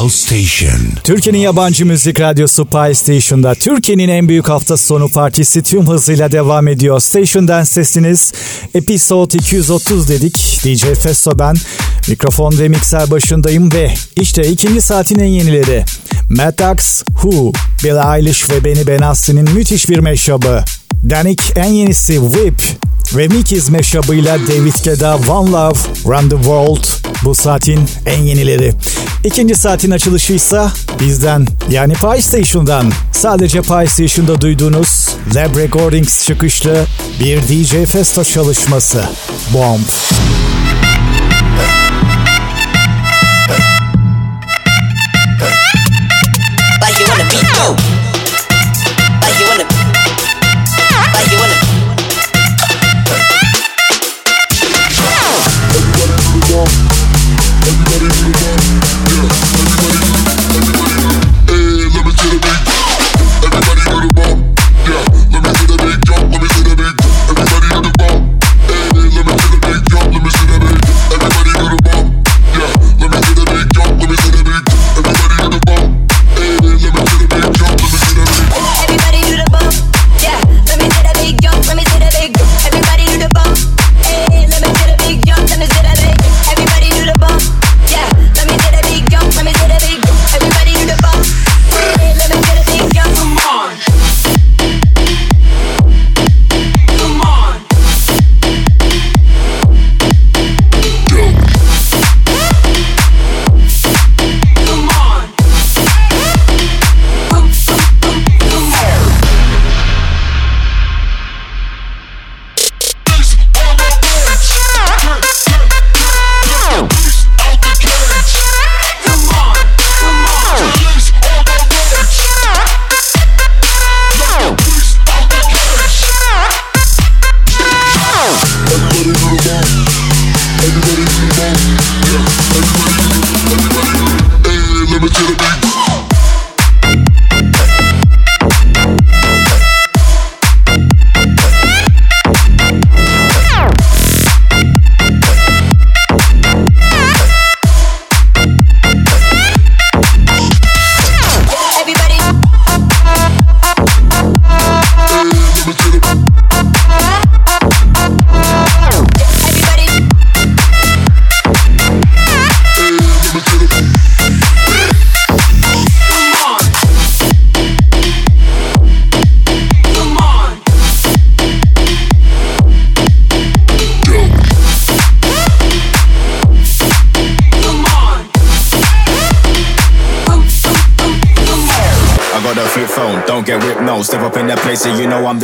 Pulse Station. Türkiye'nin yabancı müzik radyosu Pulse Station'da Türkiye'nin en büyük hafta sonu partisi tüm hızıyla devam ediyor. Station'dan sesiniz Episode 230 dedik. DJ Festo ben. Mikrofon ve mikser başındayım ve işte ikinci saatin en yenileri. Matt Dax, Who, Billie Eilish ve Benny Benassi'nin müthiş bir meşabı. Danik en yenisi Whip Mickey's meşabıyla David Guetta One Love Run the World bu saatin en yenileri. İkinci saatin açılışıysa bizden yani Pie Station'dan sadece Pie Station'da duyduğunuz Lab Recordings çıkışlı bir DJ Festo çalışması. Bomb. Like you wanna beat go.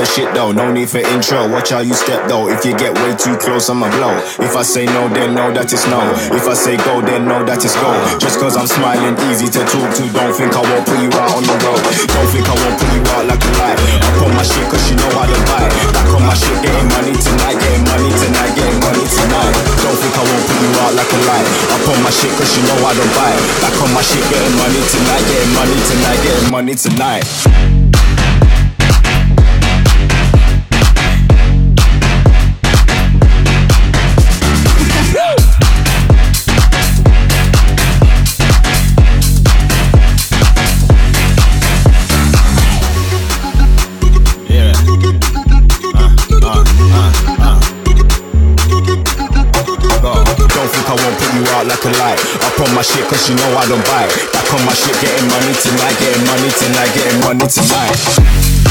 The shit though. No need for intro, watch how you step though. If you get way too close, I'ma blow. If I say no, then know that it's no. If I say go, then know that it's go. Just cause I'm smiling, easy to talk to. Don't think I won't put you out on the road. Don't think I won't put you out like a light. Up on my shit cause you know how to buy. Back on my shit, getting money tonight, getting money tonight, getting money tonight. Don't think I won't put you out like a light. Up on my shit cause you know how to buy. Back on my shit, getting money tonight, getting money tonight, getting money tonight. Cause you know I don't bite. Back on my shit, getting money tonight, getting money tonight, getting money. Tonight.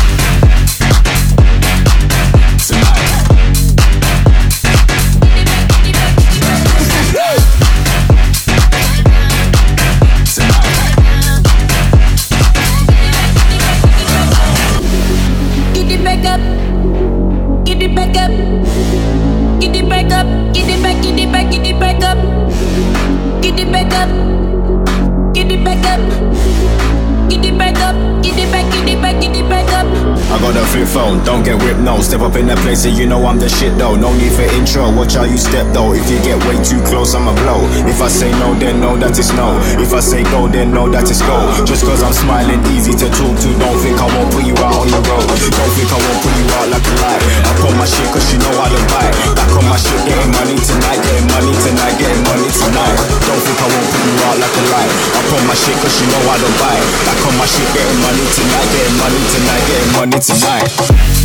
Step up in that place and you know I'm the shit though. No need for intro, watch how you step though. If you get way too close, I'ma blow. If I say no, then know that it's no. If I say go, then know that it's go. Just cause I'm smiling, easy to talk to. Don't think I won't put you out on the road. Don't think I won't put you out like a light. I put my shit cause you know I don't bite. Back on my shit, getting money tonight, getting money tonight, getting money tonight. Don't think I won't put you out like a light. I put my shit cause you know I don't bite. Back on my shit, getting money tonight, getting money tonight, getting money tonight.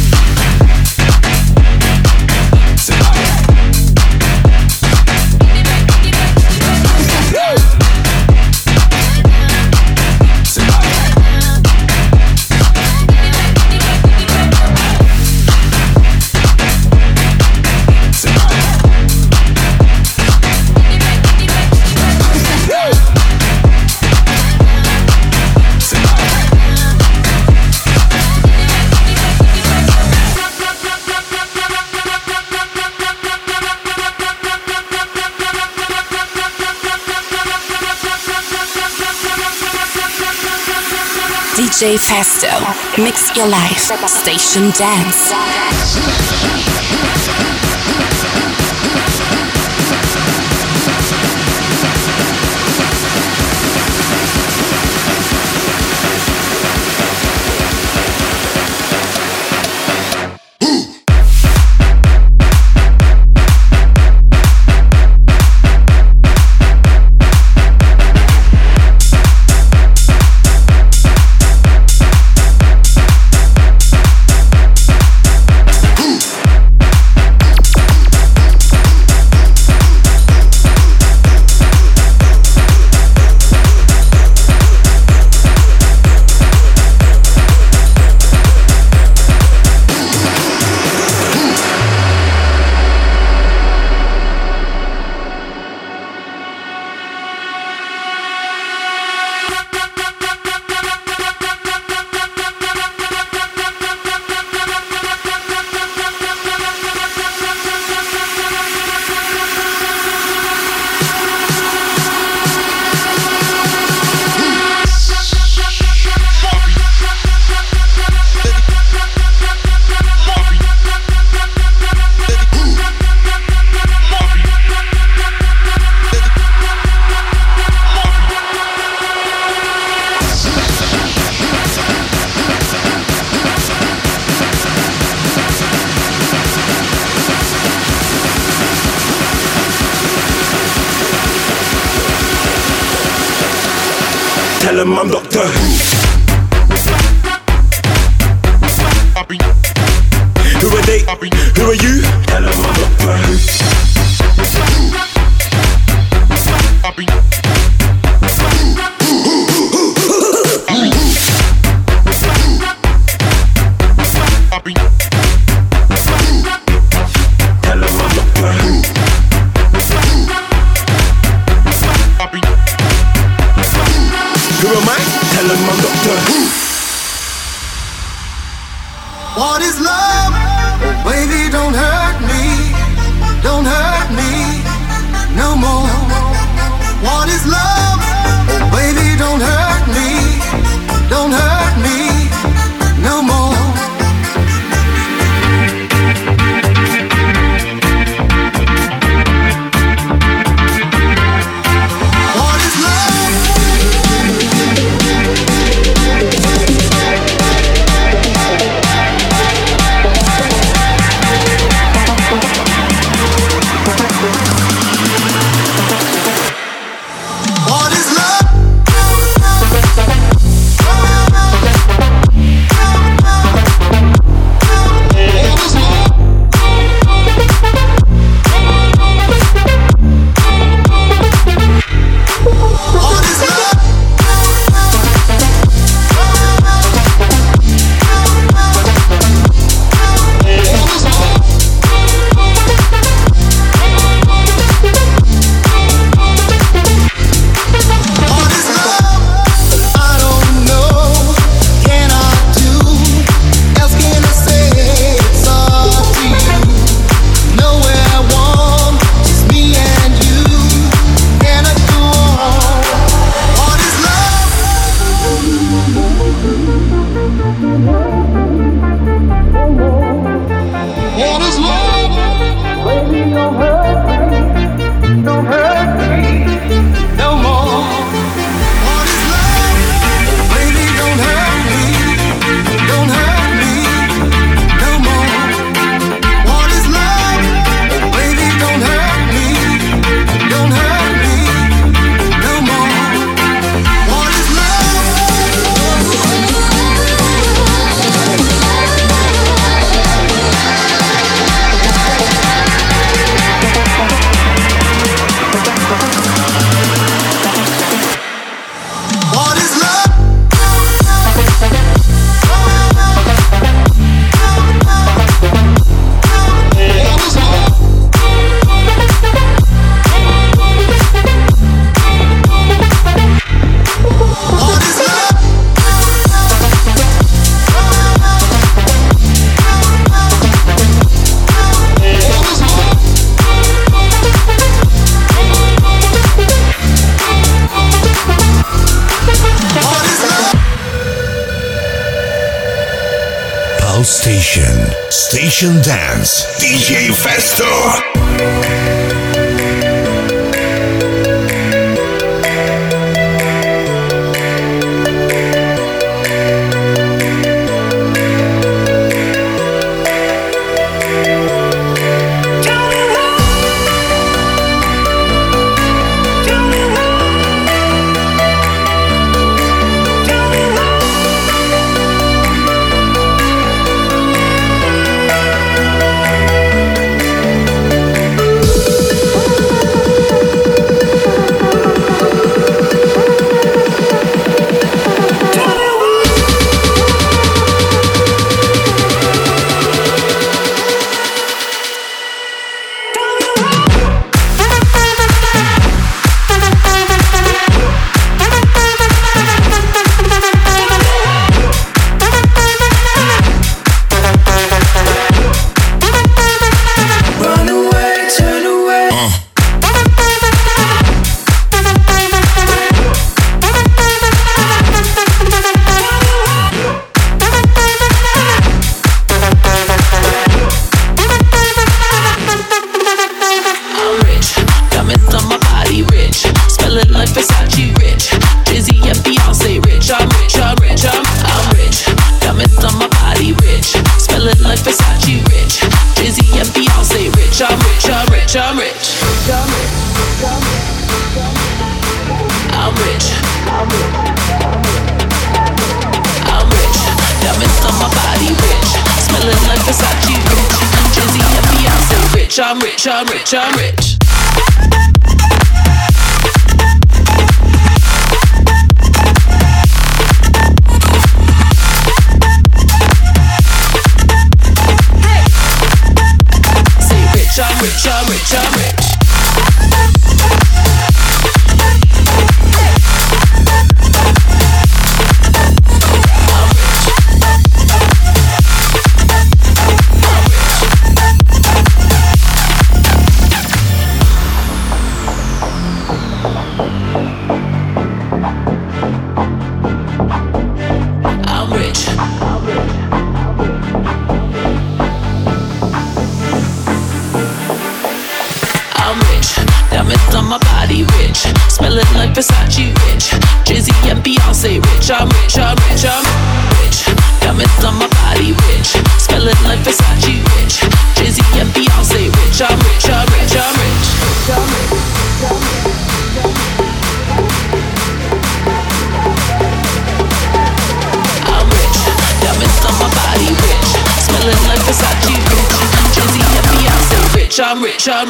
DJ Festo. Mix your life. Station Dance. tell him I'm Doctor Who. Who are they? Who are you? Tell him I'm Doctor Who.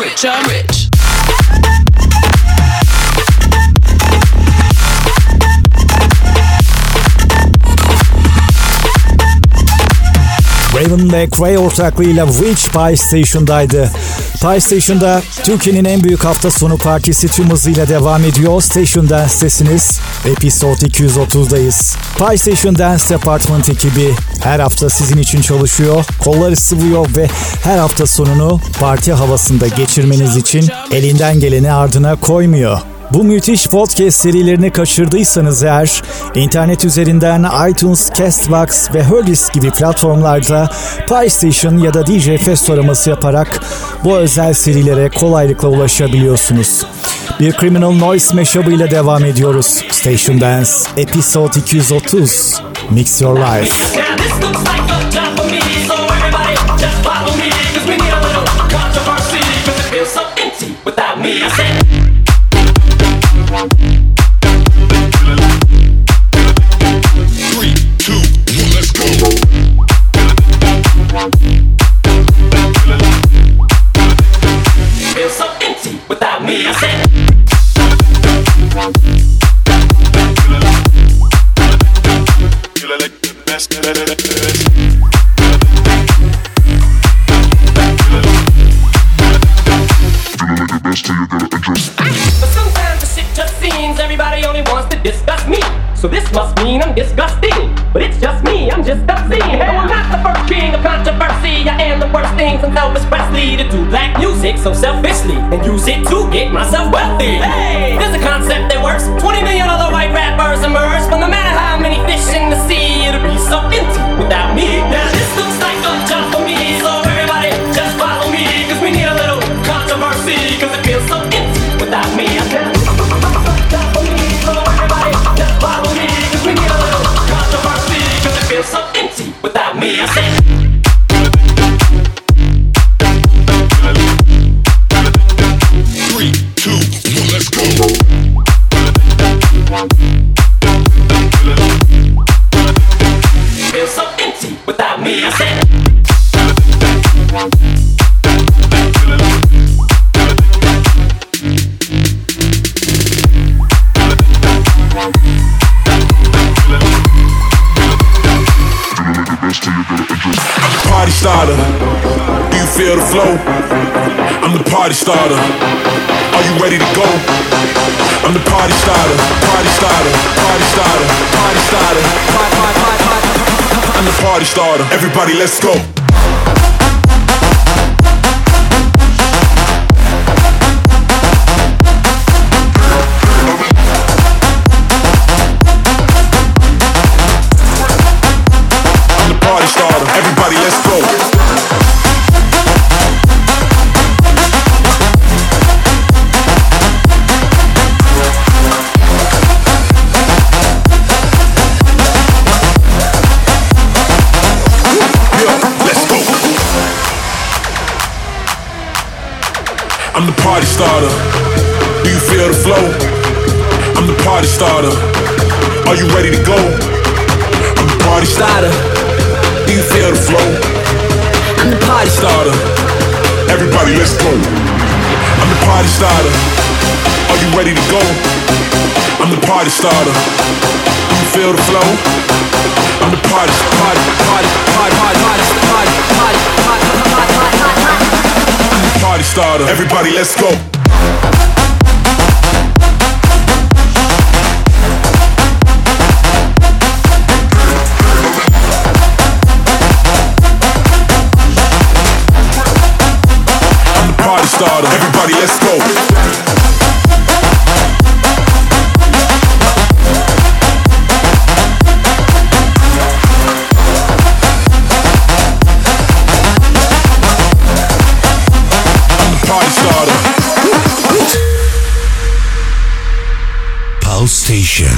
Rich, I'm rich. Raven ve Cray ortaklığıyla Witch Pie Station'daydı. Pie Station'da Türkiye'nin en büyük hafta sonu partisi tüm hızıyla devam ediyor. Station Dance'tesiniz. Episode 230'dayız. Pie Station Dance Department ekibi her hafta sizin için çalışıyor. Kolları sıvıyor ve her hafta sonunu parti havasında geçirmeniz için elinden geleni ardına koymuyor. Bu müthiş podcast serilerini kaçırdıysanız eğer internet üzerinden iTunes, Castbox ve Herdis gibi platformlarda PlayStation ya da DJ Fest araması yaparak bu özel serilere kolaylıkla ulaşabiliyorsunuz. Bir Criminal Noise mashup ile devam ediyoruz. Station Dance Episode 230 Mix Your Life. Without me. I said. Since Elvis Presley to do black music so selfishly and use it to get myself wealthy. Hey, there's a concept that works. 20 million other white rappers emerge, but no matter how many fish in the sea, it'll be so empty without me. Now starter. Do you feel the flow? I'm the party starter. Are you ready to go? I'm the party starter, party starter, party starter, party starter. I'm the party starter. Everybody, let's go. I'm the party starter. Everybody, let's starter. Do you feel the flow? I'm the party starter. Are you ready to go? I'm the party starter. Do you feel the flow? I'm the party starter. Everybody, let's go. I'm the party starter. Are you ready to go? I'm the party starter. Do you feel the flow? I'm the party, party, party, party, party, party, party, party, party, party starter. Everybody, let's go. Party starter. Everybody, let's go. Station.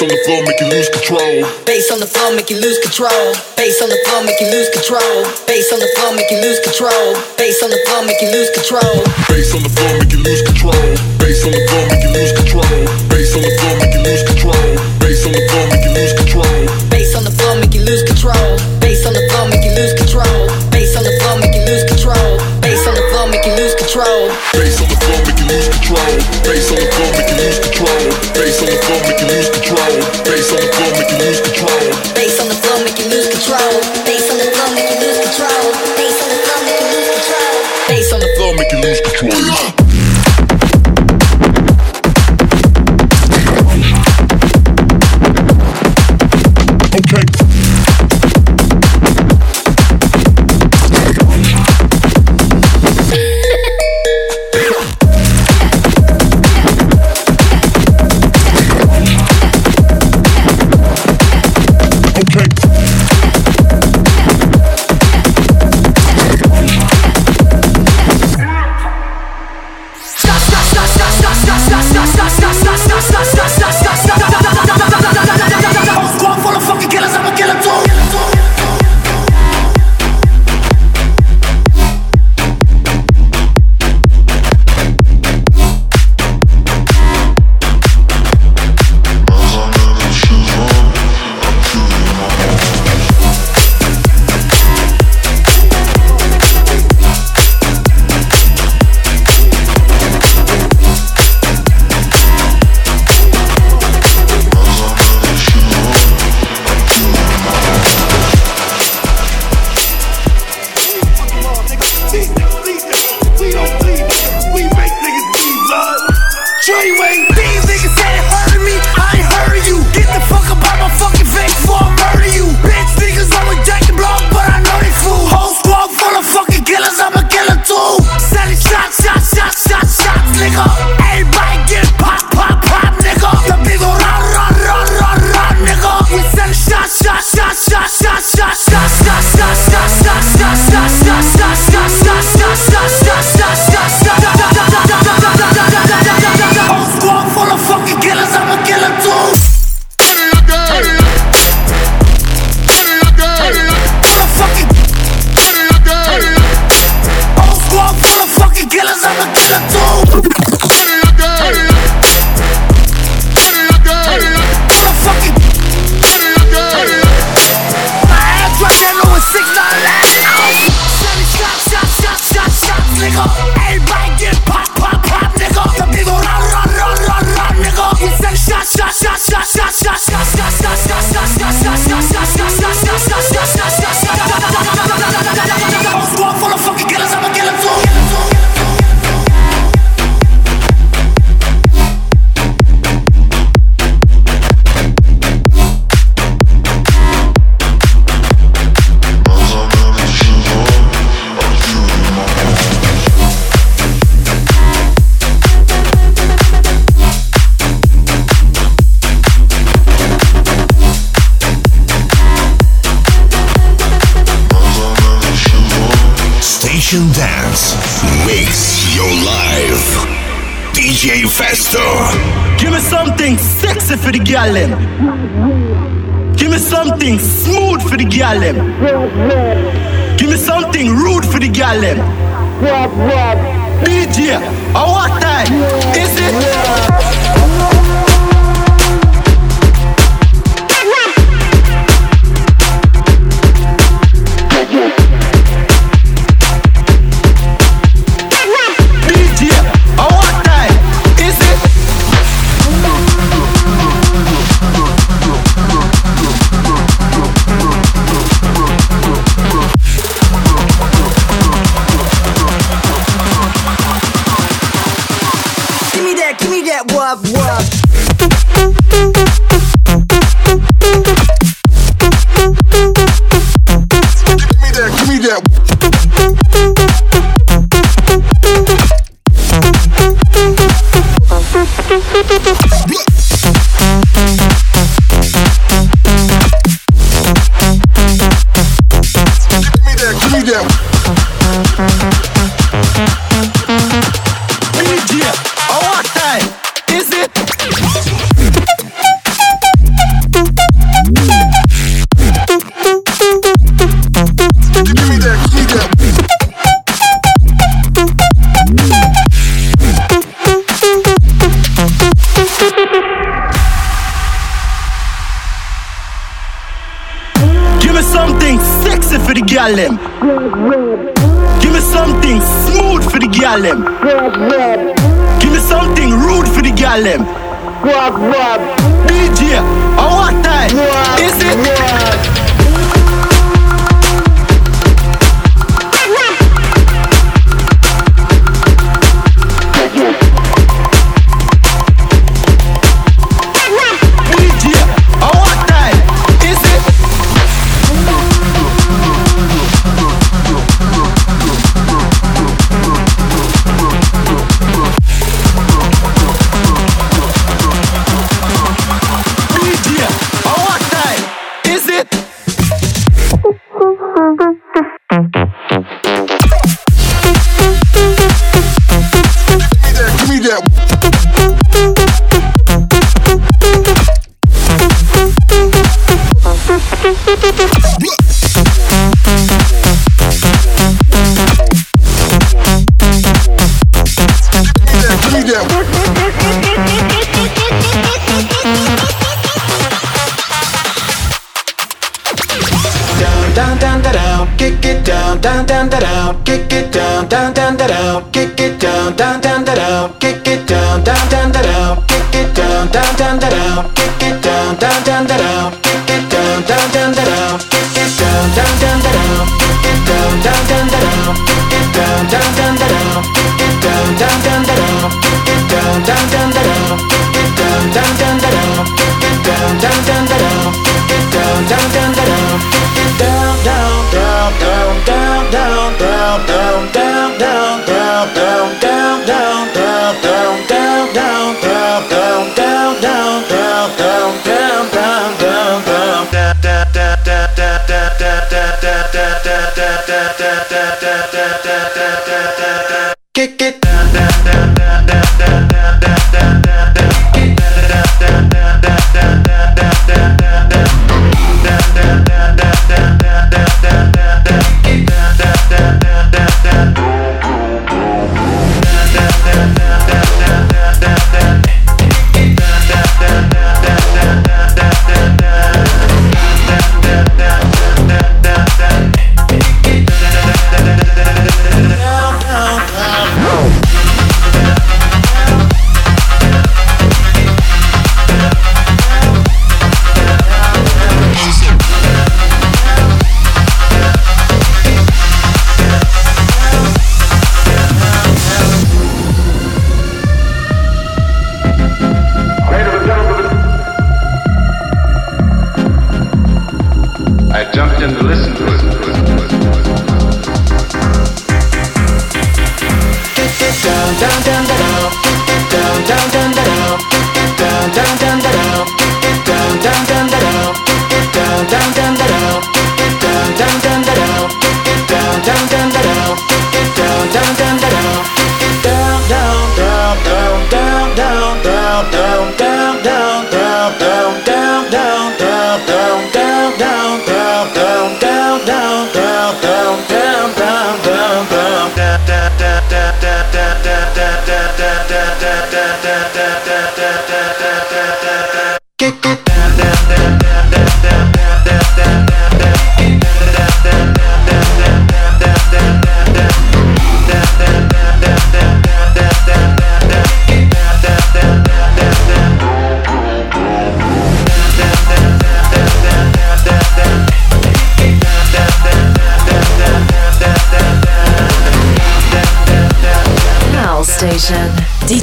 Bass on the floor, make you lose control. Bass on the floor, make you lose control. Bass on the floor, make you lose control. Bass on the floor, make you lose control. Bass on the floor, make you lose control. Bass on the floor, make you lose control. Bass on the floor, make you lose control. Lose control. for the them. Give me something smooth for the gallem. them. Give me something rude for the gallem. them. DJ, at time is it? down, down, down, down, kick it down, down, down, down, down, kick it down, down, down, down, down, kick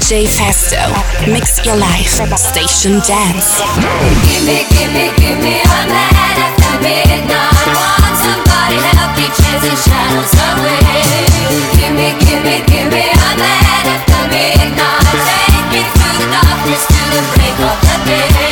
DJ Festo, mix your life, station dance. Give me, give me, give me a man after midnight. Want somebody help me chase the shadows away. Give me, give me, give me a man after midnight. Take me through the darkness to the break of the day.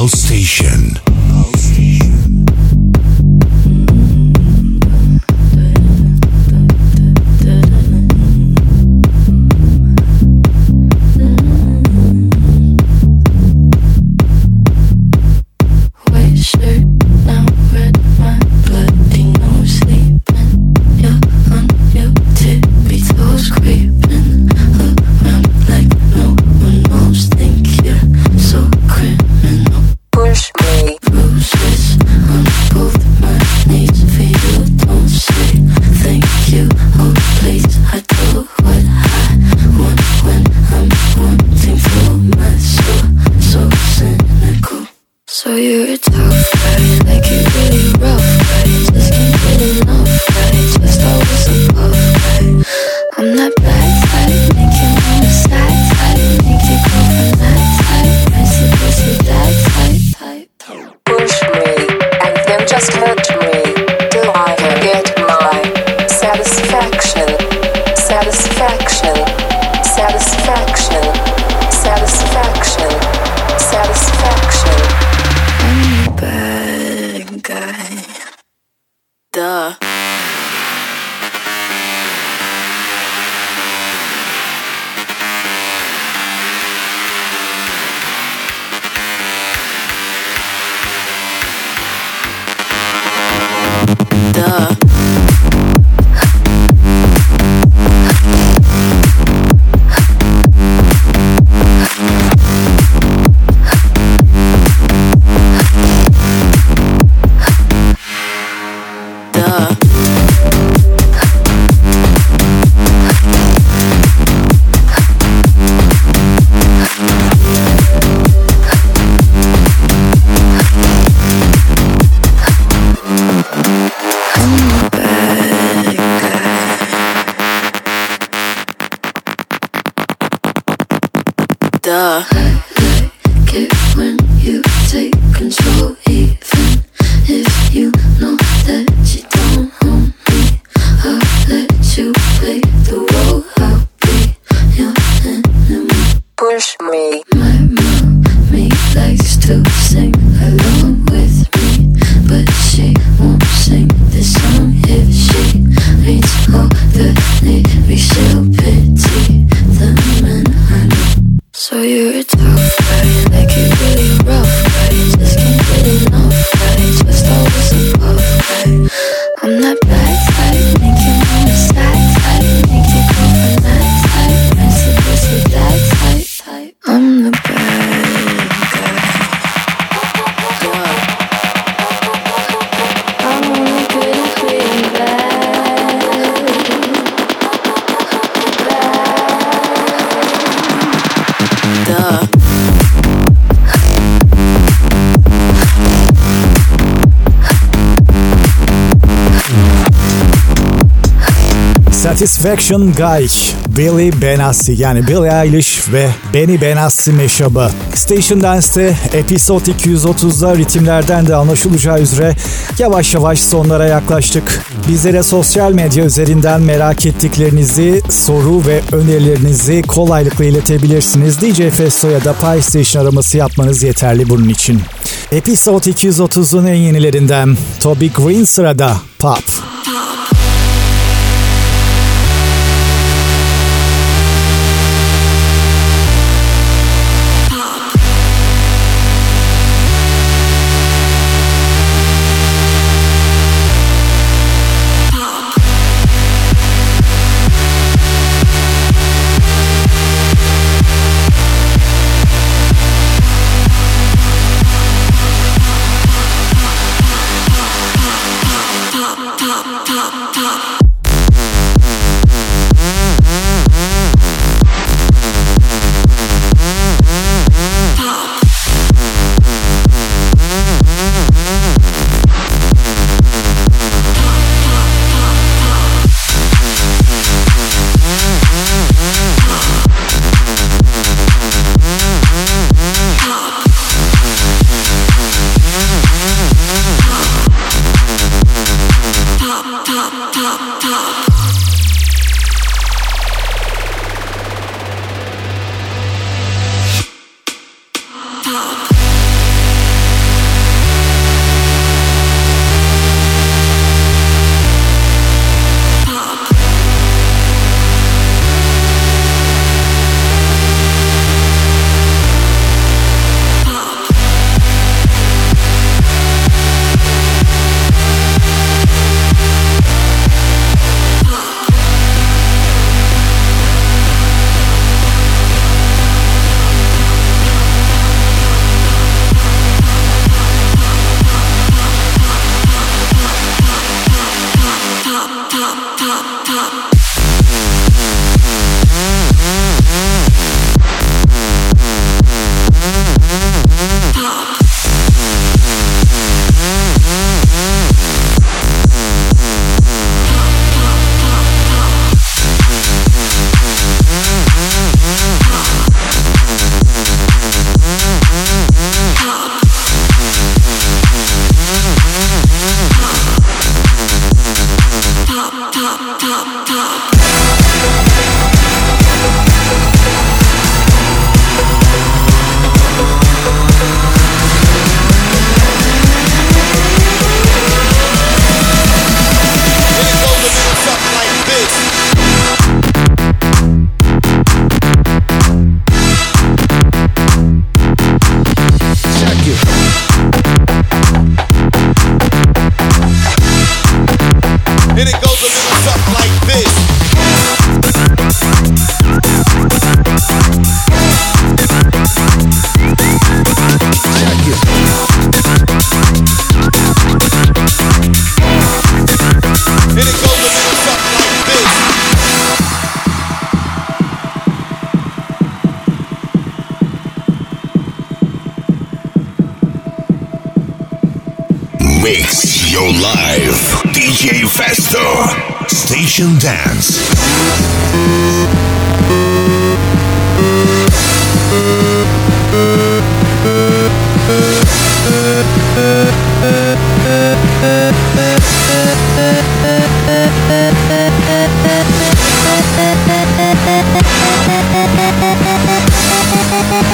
So duh. Satisfaction Guy, Billy Benassi yani Billie Eilish ve Benny Benassi meşabı. Station Dance'te Episode 230'da ritimlerden de anlaşılacağı üzere yavaş yavaş sonlara yaklaştık. Bizlere sosyal medya üzerinden merak ettiklerinizi, soru ve önerilerinizi kolaylıkla iletebilirsiniz. DJ Festo ya da Pie Station araması yapmanız yeterli bunun için. Episode 230'un en yenilerinden Toby Green sırada Pop. Mix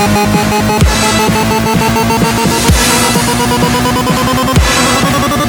Thank you.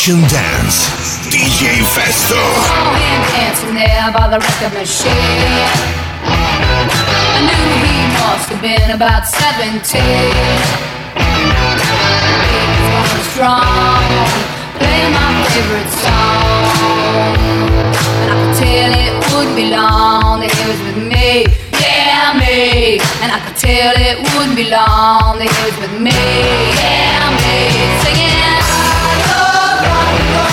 Station Dance. DJ Festo. him dancing there by the record machine. I knew he must have been about 17. He strong, playing my favorite song. And I could tell it wouldn't be long that he was with me. Yeah, me. And I could tell it wouldn't be long that he was with me. Yeah, me. Singing.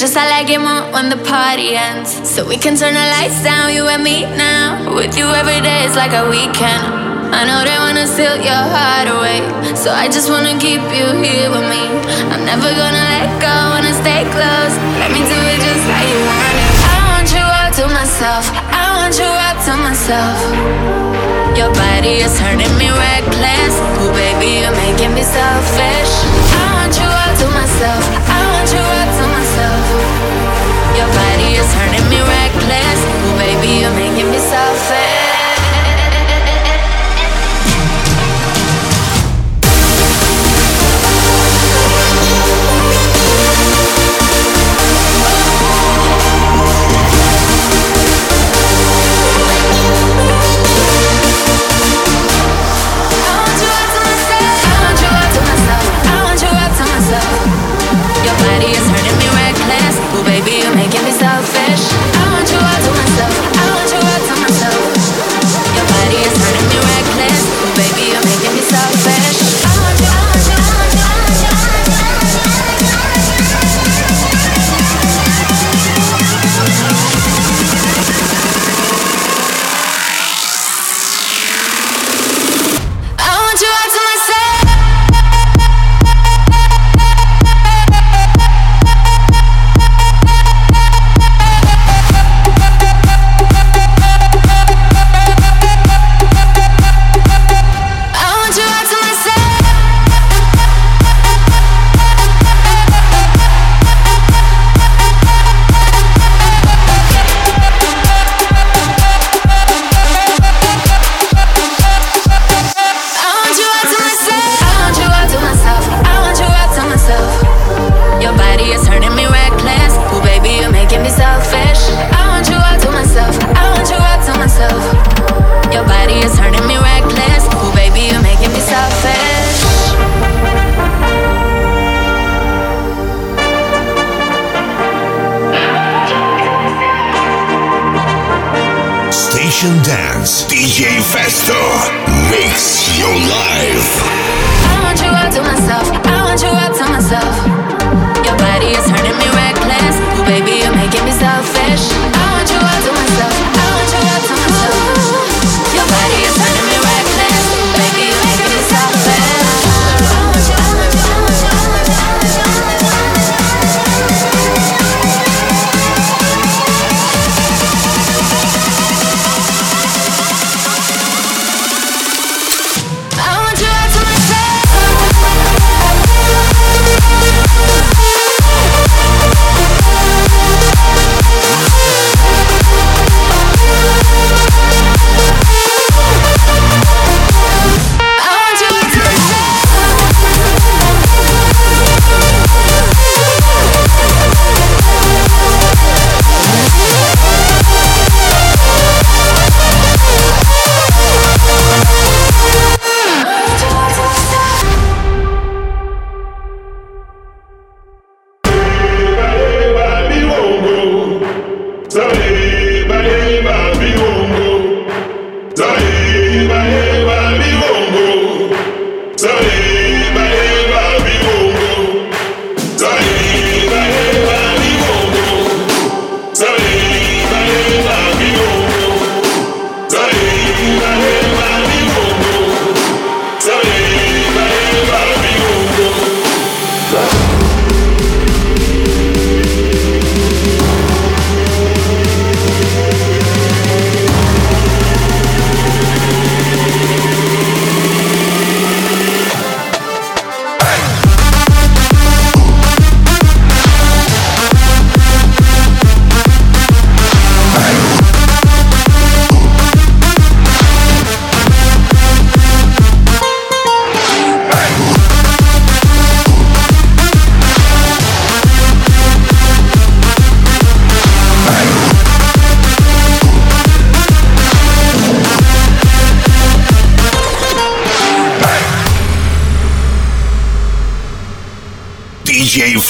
just I like it more when the party ends. So we can turn the lights down, you and me now. With you every day is like a weekend. I know they wanna steal your heart away. So I just wanna keep you here with me. I'm never gonna let go, wanna stay close. Let me do it just how you want it. I want you all to myself. I want you all to myself. Your body is turning me reckless. Ooh, baby, you're making me selfish. I want you all to myself. I making Station Dance. DJ Festo. Mix your life. I want you all to myself. I want you all to myself. Your body is turning me reckless. Baby, you're making me selfish.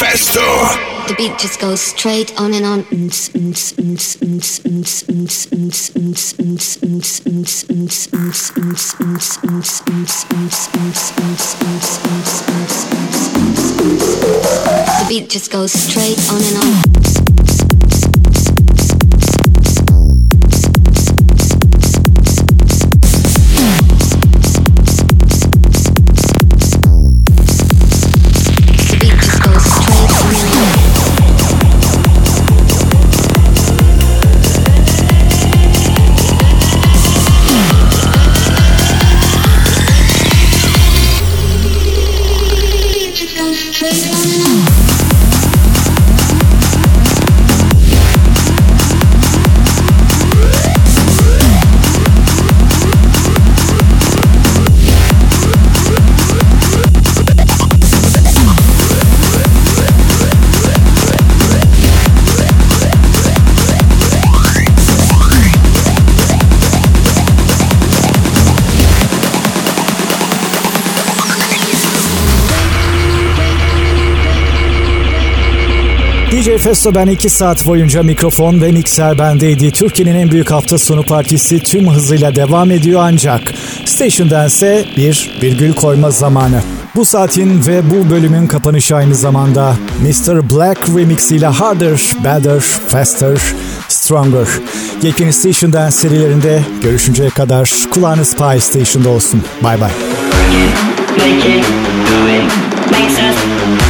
DJ Festo. The beat just goes straight on and on. The beat just goes straight on and on. DJ Festo ben 2 saat boyunca mikrofon ve mikser bendeydi. Türkiye'nin en büyük hafta sonu partisi tüm hızıyla devam ediyor ancak Station Dance'e bir virgül koyma zamanı. Bu saatin ve bu bölümün kapanışı aynı zamanda Mr. Black Remix ile Harder, Better, Faster, Stronger. Yepyeni Station serilerinde görüşünceye kadar kulağınız Pie Station'da olsun. Bay bay. Make it, do makes us